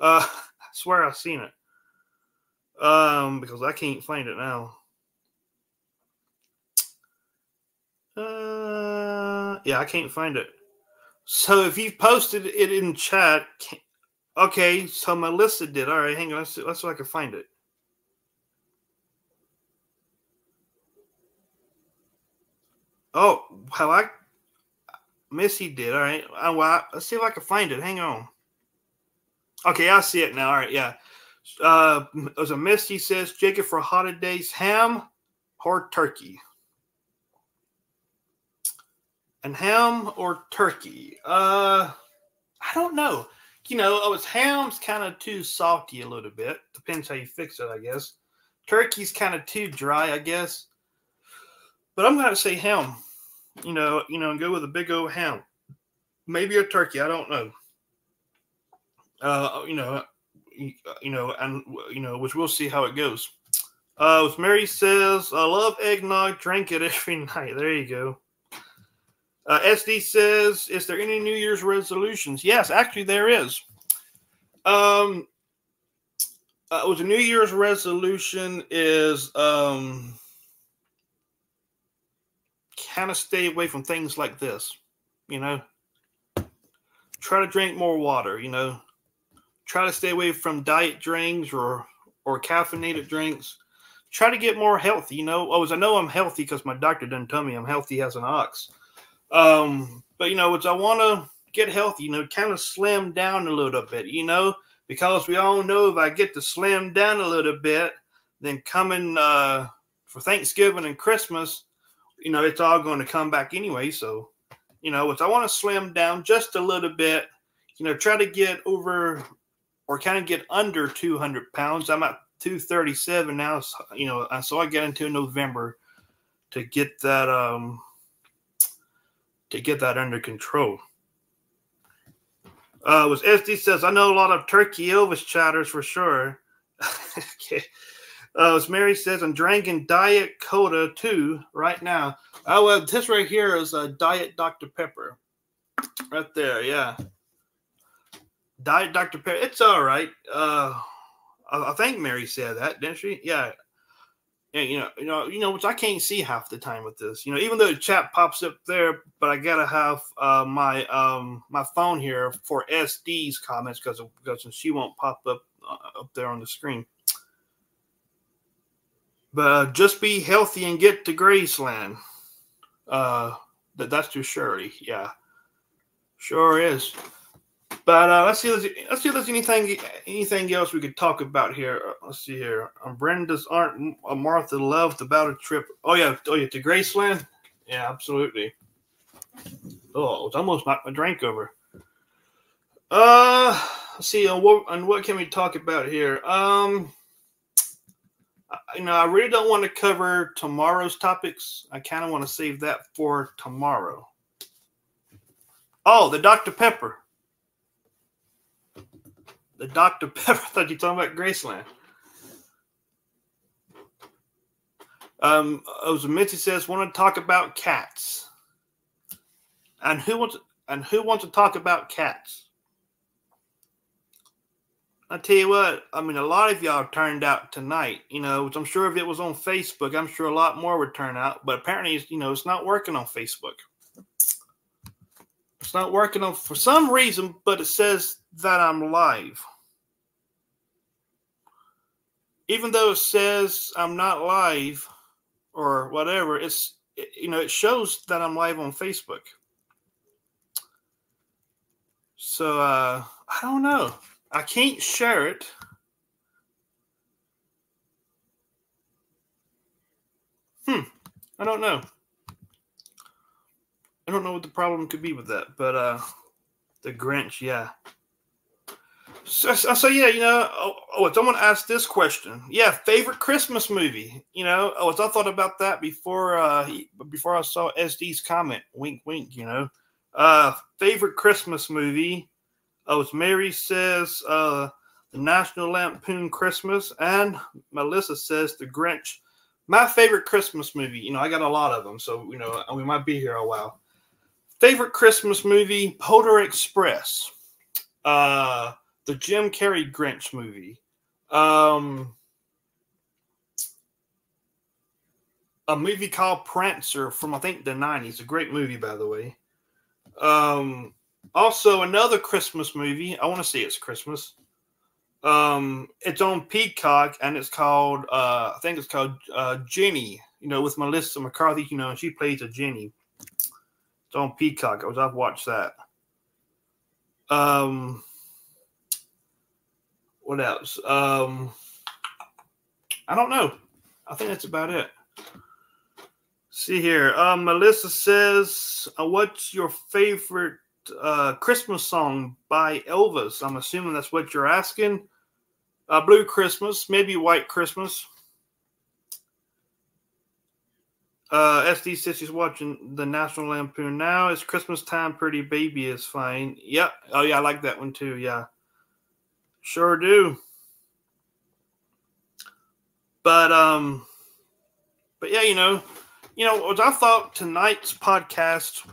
Uh, [LAUGHS] I swear I've seen it. Um, because I can't find it now. Uh, yeah, I can't find it. So if you posted it in chat, okay. So Melissa did. All right, hang on. Let's see, let's see if I can find it. Oh, how I Missy did. All right. Uh, well, let's see if I can find it. Hang on. Okay, I see it now. All right, yeah. Uh, as a Misty says, Jacob for holidays, ham or turkey? And ham or turkey? Uh, I don't know. You know, oh, it's ham's kind of too salty a little bit. Depends how you fix it, I guess. Turkey's kind of too dry, I guess. But I'm gonna say ham. You know, you know, and go with a big old ham. Maybe a turkey. I don't know uh, you know, you know, and you know, which we'll see how it goes. Uh, Mary says, "I love eggnog. Drink it [LAUGHS] every night." There you go. Uh, SD says, "Is there any New Year's resolutions?" Yes, actually, there is. Um, uh, was a New Year's resolution is um, kind of stay away from things like this. You know, try to drink more water. You know, try to stay away from diet drinks or or caffeinated drinks. Try to get more healthy. You know, oh, as I know I'm healthy because my doctor didn't tell me I'm healthy as an ox. Um, but you know, as I want to get healthy, you know, kind of slim down a little bit. You know, because we all know if I get to slim down a little bit, then coming uh, for Thanksgiving and Christmas, you know, it's all going to come back anyway. So, you know, I want to slim down just a little bit, you know, try to get over or kind of get under 200 pounds. I'm at 237 now, so, you know, so I get into November to get that, um, to get that under control. Uh, was SD says, I know a lot of Turkey Elvis chatters for sure. [LAUGHS] okay. Uh, as Mary says, I'm drinking Diet Coda too right now. Oh, well, this right here is a Diet Dr. Pepper. Right there, yeah. Diet Dr. Pepper. It's all right. Uh, I, I think Mary said that, didn't she? Yeah. You know, you know, you know, which I can't see half the time with this. You know, even though the chat pops up there, but I gotta have uh, my um my phone here for SD's comments because because she won't pop up uh, up there on the screen. But uh, just be healthy and get to Graceland. Uh, that that's too Shirley. Yeah, sure is. But uh, let's see. Let's, let's see if there's anything anything else we could talk about here. Uh, let's see here. Um, Brenda's aren't uh, Martha loved about a trip. Oh yeah. Oh yeah. To Graceland. Yeah, absolutely. Oh, it's almost knocked my drink over. Uh, let's see. On what what can we talk about here? Um you know, I really don't want to cover tomorrow's topics. I kind of want to save that for tomorrow. Oh, the Dr. Pepper. The Dr. [LAUGHS] Pepper. I thought you were talking about Graceland. Um, Mitzi says, want to talk about cats. And who wants and who wants to talk about cats? I tell you what, I mean, a lot of y'all turned out tonight. You know, I'm sure if it was on Facebook, I'm sure a lot more would turn out. But apparently, you know, it's not working on Facebook. It's not working on for some reason, but it says that I'm live. Even though it says I'm not live or whatever, it's you know, it shows that I'm live on Facebook. So uh I don't know. I can't share it. Hmm. I don't know. I don't know what the problem could be with that, but uh the Grinch, yeah. So, so yeah, you know, oh, oh, someone asked this question. Yeah, favorite Christmas movie. You know, oh, I thought about that before uh before I saw SD's comment. Wink, wink. You know, uh, favorite Christmas movie. Oh, Mary says uh, the National Lampoon Christmas, and Melissa says the Grinch. My favorite Christmas movie. You know, I got a lot of them, so you know we might be here a while. Favorite Christmas movie: Polar Express, uh, the Jim Carrey Grinch movie, um, a movie called Prancer from I think the '90s. A great movie, by the way. Um, also, another Christmas movie. I want to see it's Christmas. Um, it's on Peacock and it's called uh, I think it's called uh, Jenny. You know, with Melissa McCarthy. You know, she plays a Jenny. It's on Peacock. I was I've watched that. Um, what else? Um, I don't know. I think that's about it. See here. Um, Melissa says, uh, "What's your favorite uh, Christmas song by Elvis. I'm assuming that's what you're asking. Uh, Blue Christmas, maybe White Christmas. Uh, SD says she's watching the National Lampoon now. It's Christmas time. Pretty baby is fine. Yep. Oh yeah, I like that one too. Yeah, sure do. But um, but yeah, you know, you know, I thought tonight's podcast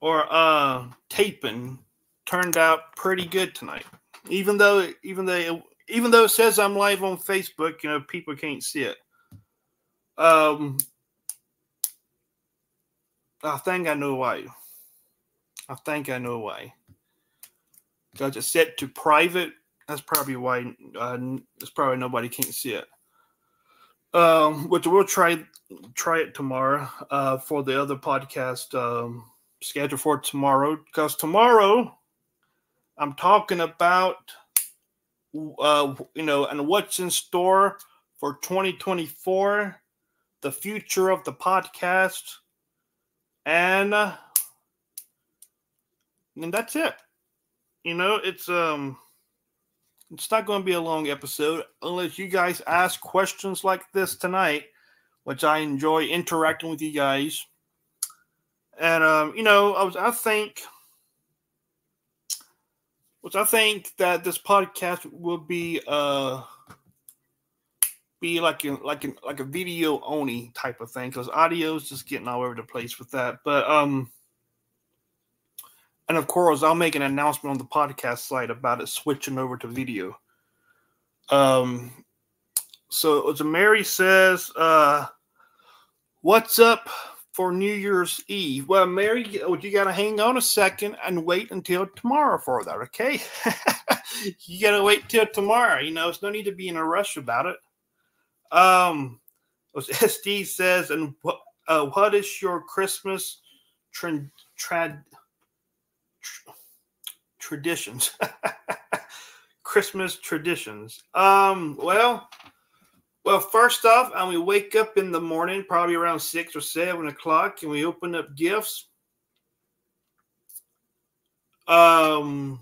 or uh taping turned out pretty good tonight. Even though even though even though it says I'm live on Facebook, you know, people can't see it. Um I think I know why. I think I know why. Because it's set to private. That's probably why. Uh, that's probably nobody can't see it. Um, which we'll try try it tomorrow. Uh, for the other podcast. Um, scheduled for tomorrow because tomorrow I'm talking about uh, you know and what's in store for 2024 the future of the podcast, and uh, and that's it. You know, it's um, it's not going to be a long episode unless you guys ask questions like this tonight, which I enjoy interacting with you guys. And um, you know, I was I think which I think that this podcast will be uh be like a like a like a video only type of thing because audio is just getting all over the place with that. But um and of course I'll make an announcement on the podcast site about it switching over to video. Um so as Mary says, uh what's up for New Year's Eve. Well, Mary, you got to hang on a second and wait until tomorrow for that, okay? [LAUGHS] you got to wait till tomorrow. You know, it's no need to be in a rush about it. Um, [LAUGHS] SD says, and what, uh, what is your Christmas trad, traditions? [LAUGHS] Christmas traditions. Um, well, well, first off, and we wake up in the morning, probably around six or seven o'clock, and we open up gifts. Um,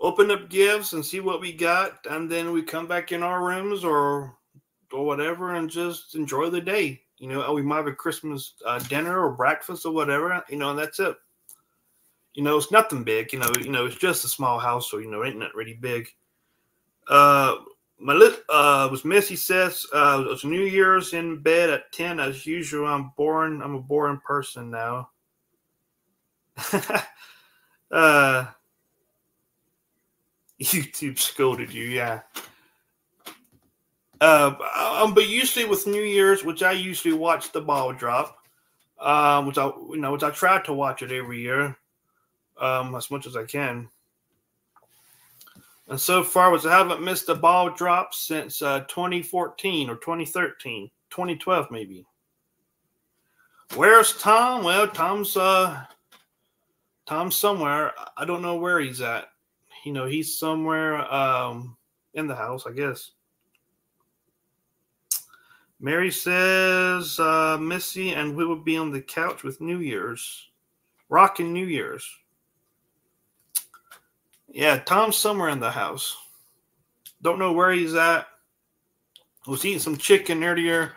open up gifts and see what we got, and then we come back in our rooms or or whatever, and just enjoy the day. You know, we might have a Christmas uh, dinner or breakfast or whatever. You know, and that's it. You know, it's nothing big. You know, you know, it's just a small house, so you know, ain't not really big. Uh, my list uh, was Missy says uh, it was New Year's in bed at ten as usual. I'm boring. I'm a boring person now. [LAUGHS] uh, [LAUGHS] YouTube scolded you, yeah. Uh, um, but usually with New Year's, which I usually watch the ball drop, um, which I you know which I try to watch it every year, um, as much as I can. And so far, was I haven't missed a ball drop since uh, 2014 or 2013, 2012 maybe. Where's Tom? Well, Tom's uh, Tom's somewhere. I don't know where he's at. You know, he's somewhere um, in the house, I guess. Mary says uh, Missy and we will be on the couch with New Year's, rocking New Year's. Yeah, Tom's somewhere in the house. Don't know where he's at. Was eating some chicken earlier,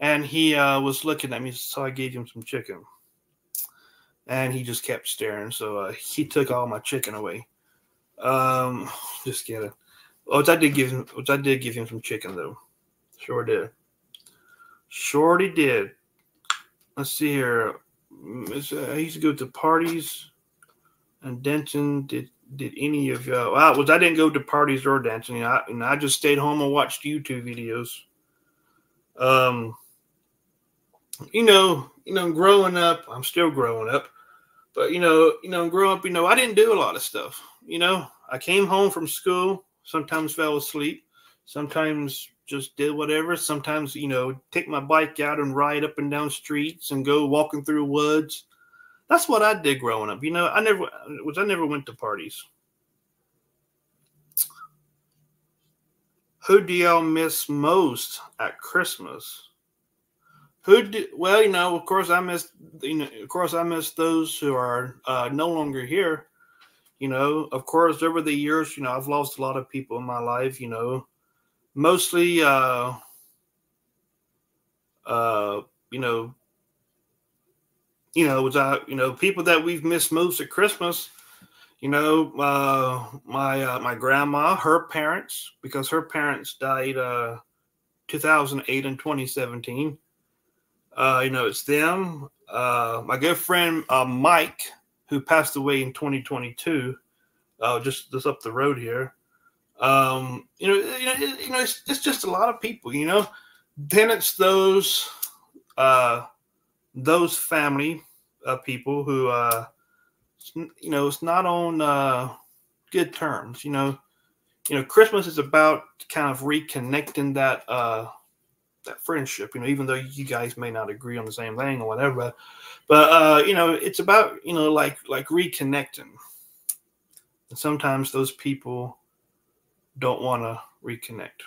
and he uh, was looking at me, so I gave him some chicken. And he just kept staring, so uh, he took all my chicken away. Um, just kidding. Which I did give him, which I did give him some chicken though. Sure did. Shorty did. Let's see here. I used to go to parties, and Denton did did any of uh, well, was I didn't go to parties or dancing. I and I just stayed home and watched YouTube videos. Um, you know, you know, growing up, I'm still growing up, but you know, you know, growing up, you know, I didn't do a lot of stuff. You know, I came home from school, sometimes fell asleep, sometimes just did whatever. Sometimes, you know, take my bike out and ride up and down streets and go walking through woods that's what I did growing up. You know, I never was I never went to parties. Who do y'all miss most at Christmas? Who do, well, you know, of course I miss you know, of course I miss those who are uh, no longer here. You know, of course, over the years, you know, I've lost a lot of people in my life, you know, mostly uh uh you know you know, was I, you know, people that we've missed most at Christmas. You know, uh, my uh, my grandma, her parents, because her parents died uh, 2008 and 2017. Uh, you know, it's them. Uh, my good friend uh, Mike, who passed away in 2022, uh, just just up the road here. Um, you know, you know, you know, it's, it's just a lot of people. You know, then it's those uh, those family uh, people who, uh, you know, it's not on uh, good terms. You know, you know, Christmas is about kind of reconnecting that uh, that friendship. You know, even though you guys may not agree on the same thing or whatever, but uh, you know, it's about you know, like like reconnecting. And sometimes those people don't want to reconnect.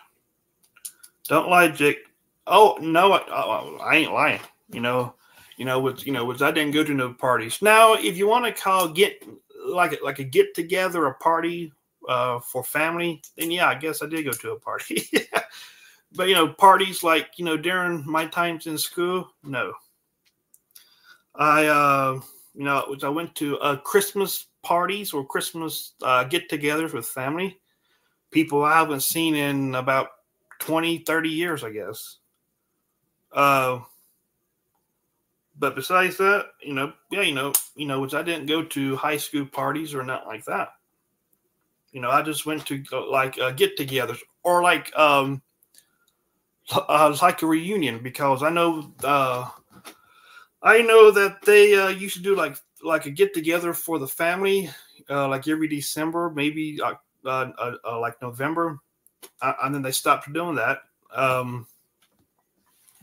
Don't lie, Jake. Oh no, I, I ain't lying. You know, you know, with you know, was I didn't go to no parties. Now, if you want to call get like like a get together, a party uh, for family, then yeah, I guess I did go to a party. [LAUGHS] but you know, parties like you know during my times in school, no. I uh, you know, which I went to uh, Christmas parties or Christmas uh, get-togethers with family, people I haven't seen in about 20, 30 years, I guess. Uh, but besides that, you know, yeah, you know, you know, which I didn't go to high school parties or not like that. You know, I just went to like uh, get-togethers or like um, uh, like a reunion because I know uh, I know that they uh, used to do like like a get together for the family, uh, like every December, maybe uh, uh, uh like November, and then they stopped doing that. Um,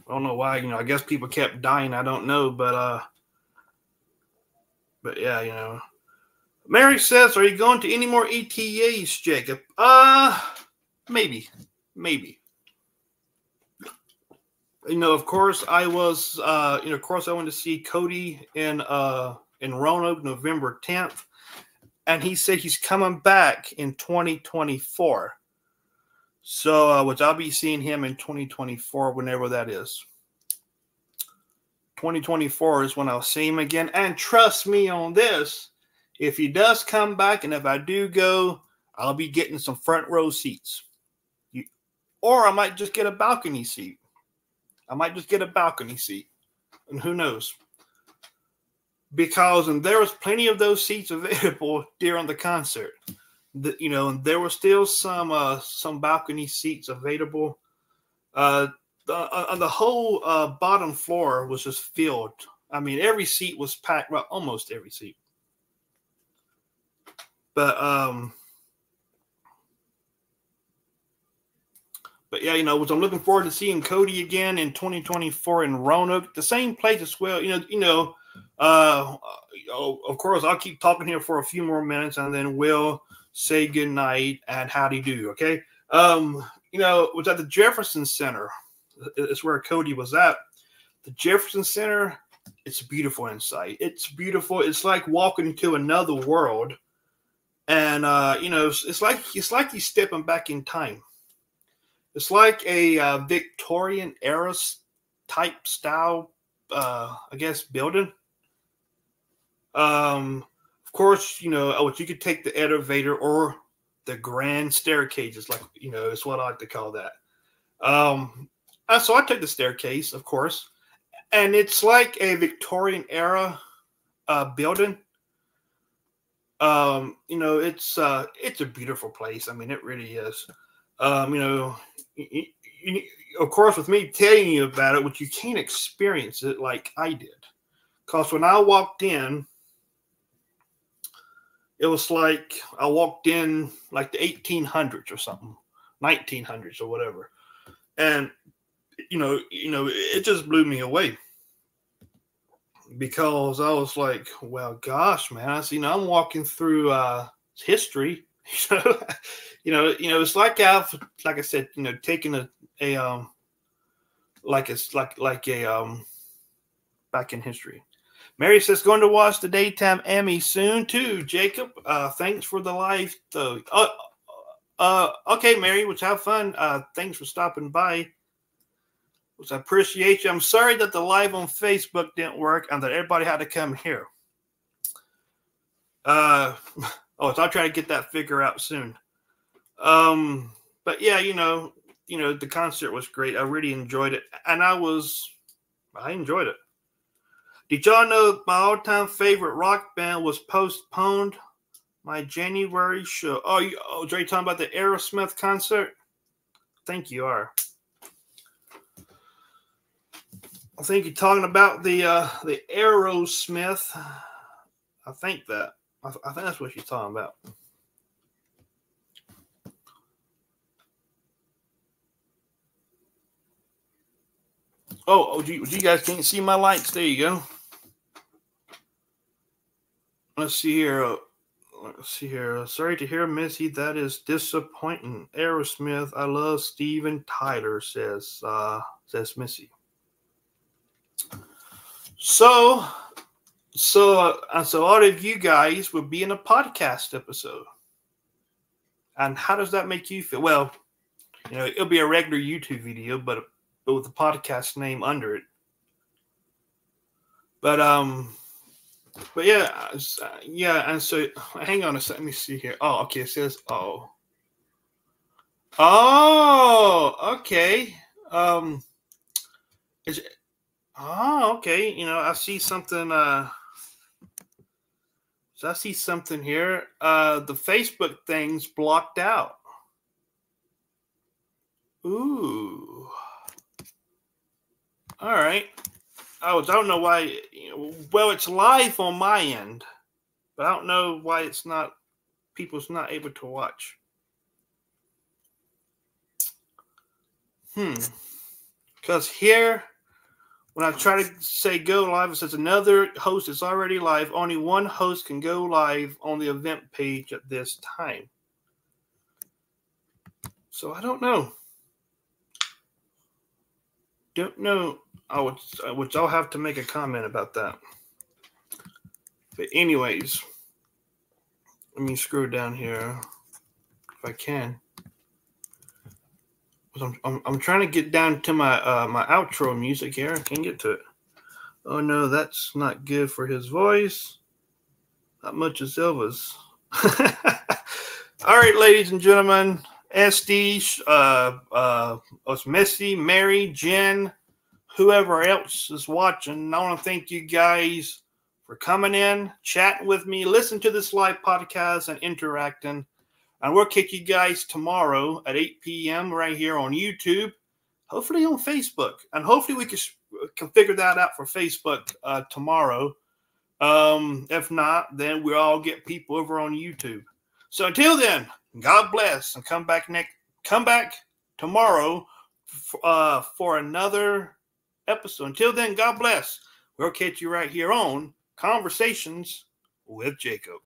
I don't know why. You know, I guess people kept dying. I don't know, but uh, but yeah, you know. Mary says, "Are you going to any more ETAs, Jacob?" Uh, maybe, maybe. You know, of course, I was. Uh, you know, of course, I went to see Cody in uh in Roanoke, November tenth, and he said he's coming back in 2024. So, uh, which I'll be seeing him in 2024, whenever that is. 2024 is when I'll see him again. And trust me on this, if he does come back, and if I do go, I'll be getting some front row seats. You, or I might just get a balcony seat. I might just get a balcony seat. And who knows? Because and there was plenty of those seats available [LAUGHS] during the concert the, you know, there were still some uh, some balcony seats available. Uh, the, uh, the whole uh, bottom floor was just filled. I mean, every seat was packed. Well, almost every seat. But um, but yeah, you know, was I'm looking forward to seeing Cody again in 2024 in Roanoke, the same place as well. You know, you know, uh, of course, I'll keep talking here for a few more minutes, and then we'll say good night and how do okay? Um, you know, it was at the Jefferson Center. It's where Cody was at. The Jefferson Center, it's beautiful inside. It's beautiful. It's like walking to another world. And uh, you know, it's, it's like it's like he's stepping back in time. It's like a uh, Victorian era type style, uh, I guess, building. Um, of course, you know, oh, you could take the elevator or the grand staircases, like you know, is what I like to call that. Um, uh, so I took the staircase, of course, and it's like a Victorian era uh, building. Um, you know, it's uh, it's a beautiful place. I mean, it really is. Um, you know, you, you, of course, with me telling you about it, which you can't experience it like I did, because when I walked in it was like I walked in like the 1800s or something, 1900s or whatever, and you know, you know, it just blew me away because I was like, well, gosh, man, I see. You know, I'm walking through uh, history. [LAUGHS] You know, you know, you know, it's like I've, like I said, you know, taking a a um, like it's like like a um, back in history. Mary says, going to watch the daytime Emmy soon too. Jacob, uh, thanks for the live though. Uh, uh, okay, Mary, which have fun. Uh, thanks for stopping by. Which I appreciate you. I'm sorry that the live on Facebook didn't work and that everybody had to come here. Uh, [LAUGHS] oh, so I'll try to get that figure out soon. Um, but yeah, you know, you know, the concert was great. I really enjoyed it, and I was, I enjoyed it. Did y'all know my all time favorite rock band was postponed? My January show. Oh, you, oh, Dre, talking about the Aerosmith concert? I think you are. I think you're talking about the uh, the Aerosmith. I think that. I, I think that's what you're talking about. Oh, oh, you, you guys can't see my lights. There you go let's see here. Let's see here. Sorry to hear, Missy. That is disappointing. Aerosmith. I love Steven Tyler. Says uh, says Missy. So, so, uh, so all of you guys would be in a podcast episode. And how does that make you feel? Well, you know, it'll be a regular YouTube video, but but with the podcast name under it. But um, but yeah, uh, yeah, and so hang on a second. Let me see here. Oh, okay. It says oh, oh, okay. Um, is it, oh, okay. You know, I see something. Uh, so I see something here. Uh, the Facebook thing's blocked out. Ooh. All right. Oh, I don't know why. Well, it's live on my end, but I don't know why it's not. People's not able to watch. Hmm. Because here, when I try to say go live, it says another host is already live. Only one host can go live on the event page at this time. So I don't know. Don't know I would, which I'll have to make a comment about that. But anyways, let me scroll down here if I can. I'm, I'm, I'm trying to get down to my uh, my outro music here. I can't get to it. Oh no, that's not good for his voice. Not much of Silva's. [LAUGHS] All right, ladies and gentlemen, SD, uh, uh, us Missy, Mary, Jen, whoever else is watching, I want to thank you guys for coming in, chatting with me, listening to this live podcast, and interacting. And we'll kick you guys tomorrow at 8 p.m. right here on YouTube, hopefully on Facebook. And hopefully we can, can figure that out for Facebook uh, tomorrow. Um, if not, then we'll all get people over on YouTube. So until then, God bless and come back next come back tomorrow uh, for another episode. Until then, God bless. We'll catch you right here on Conversations with Jacob.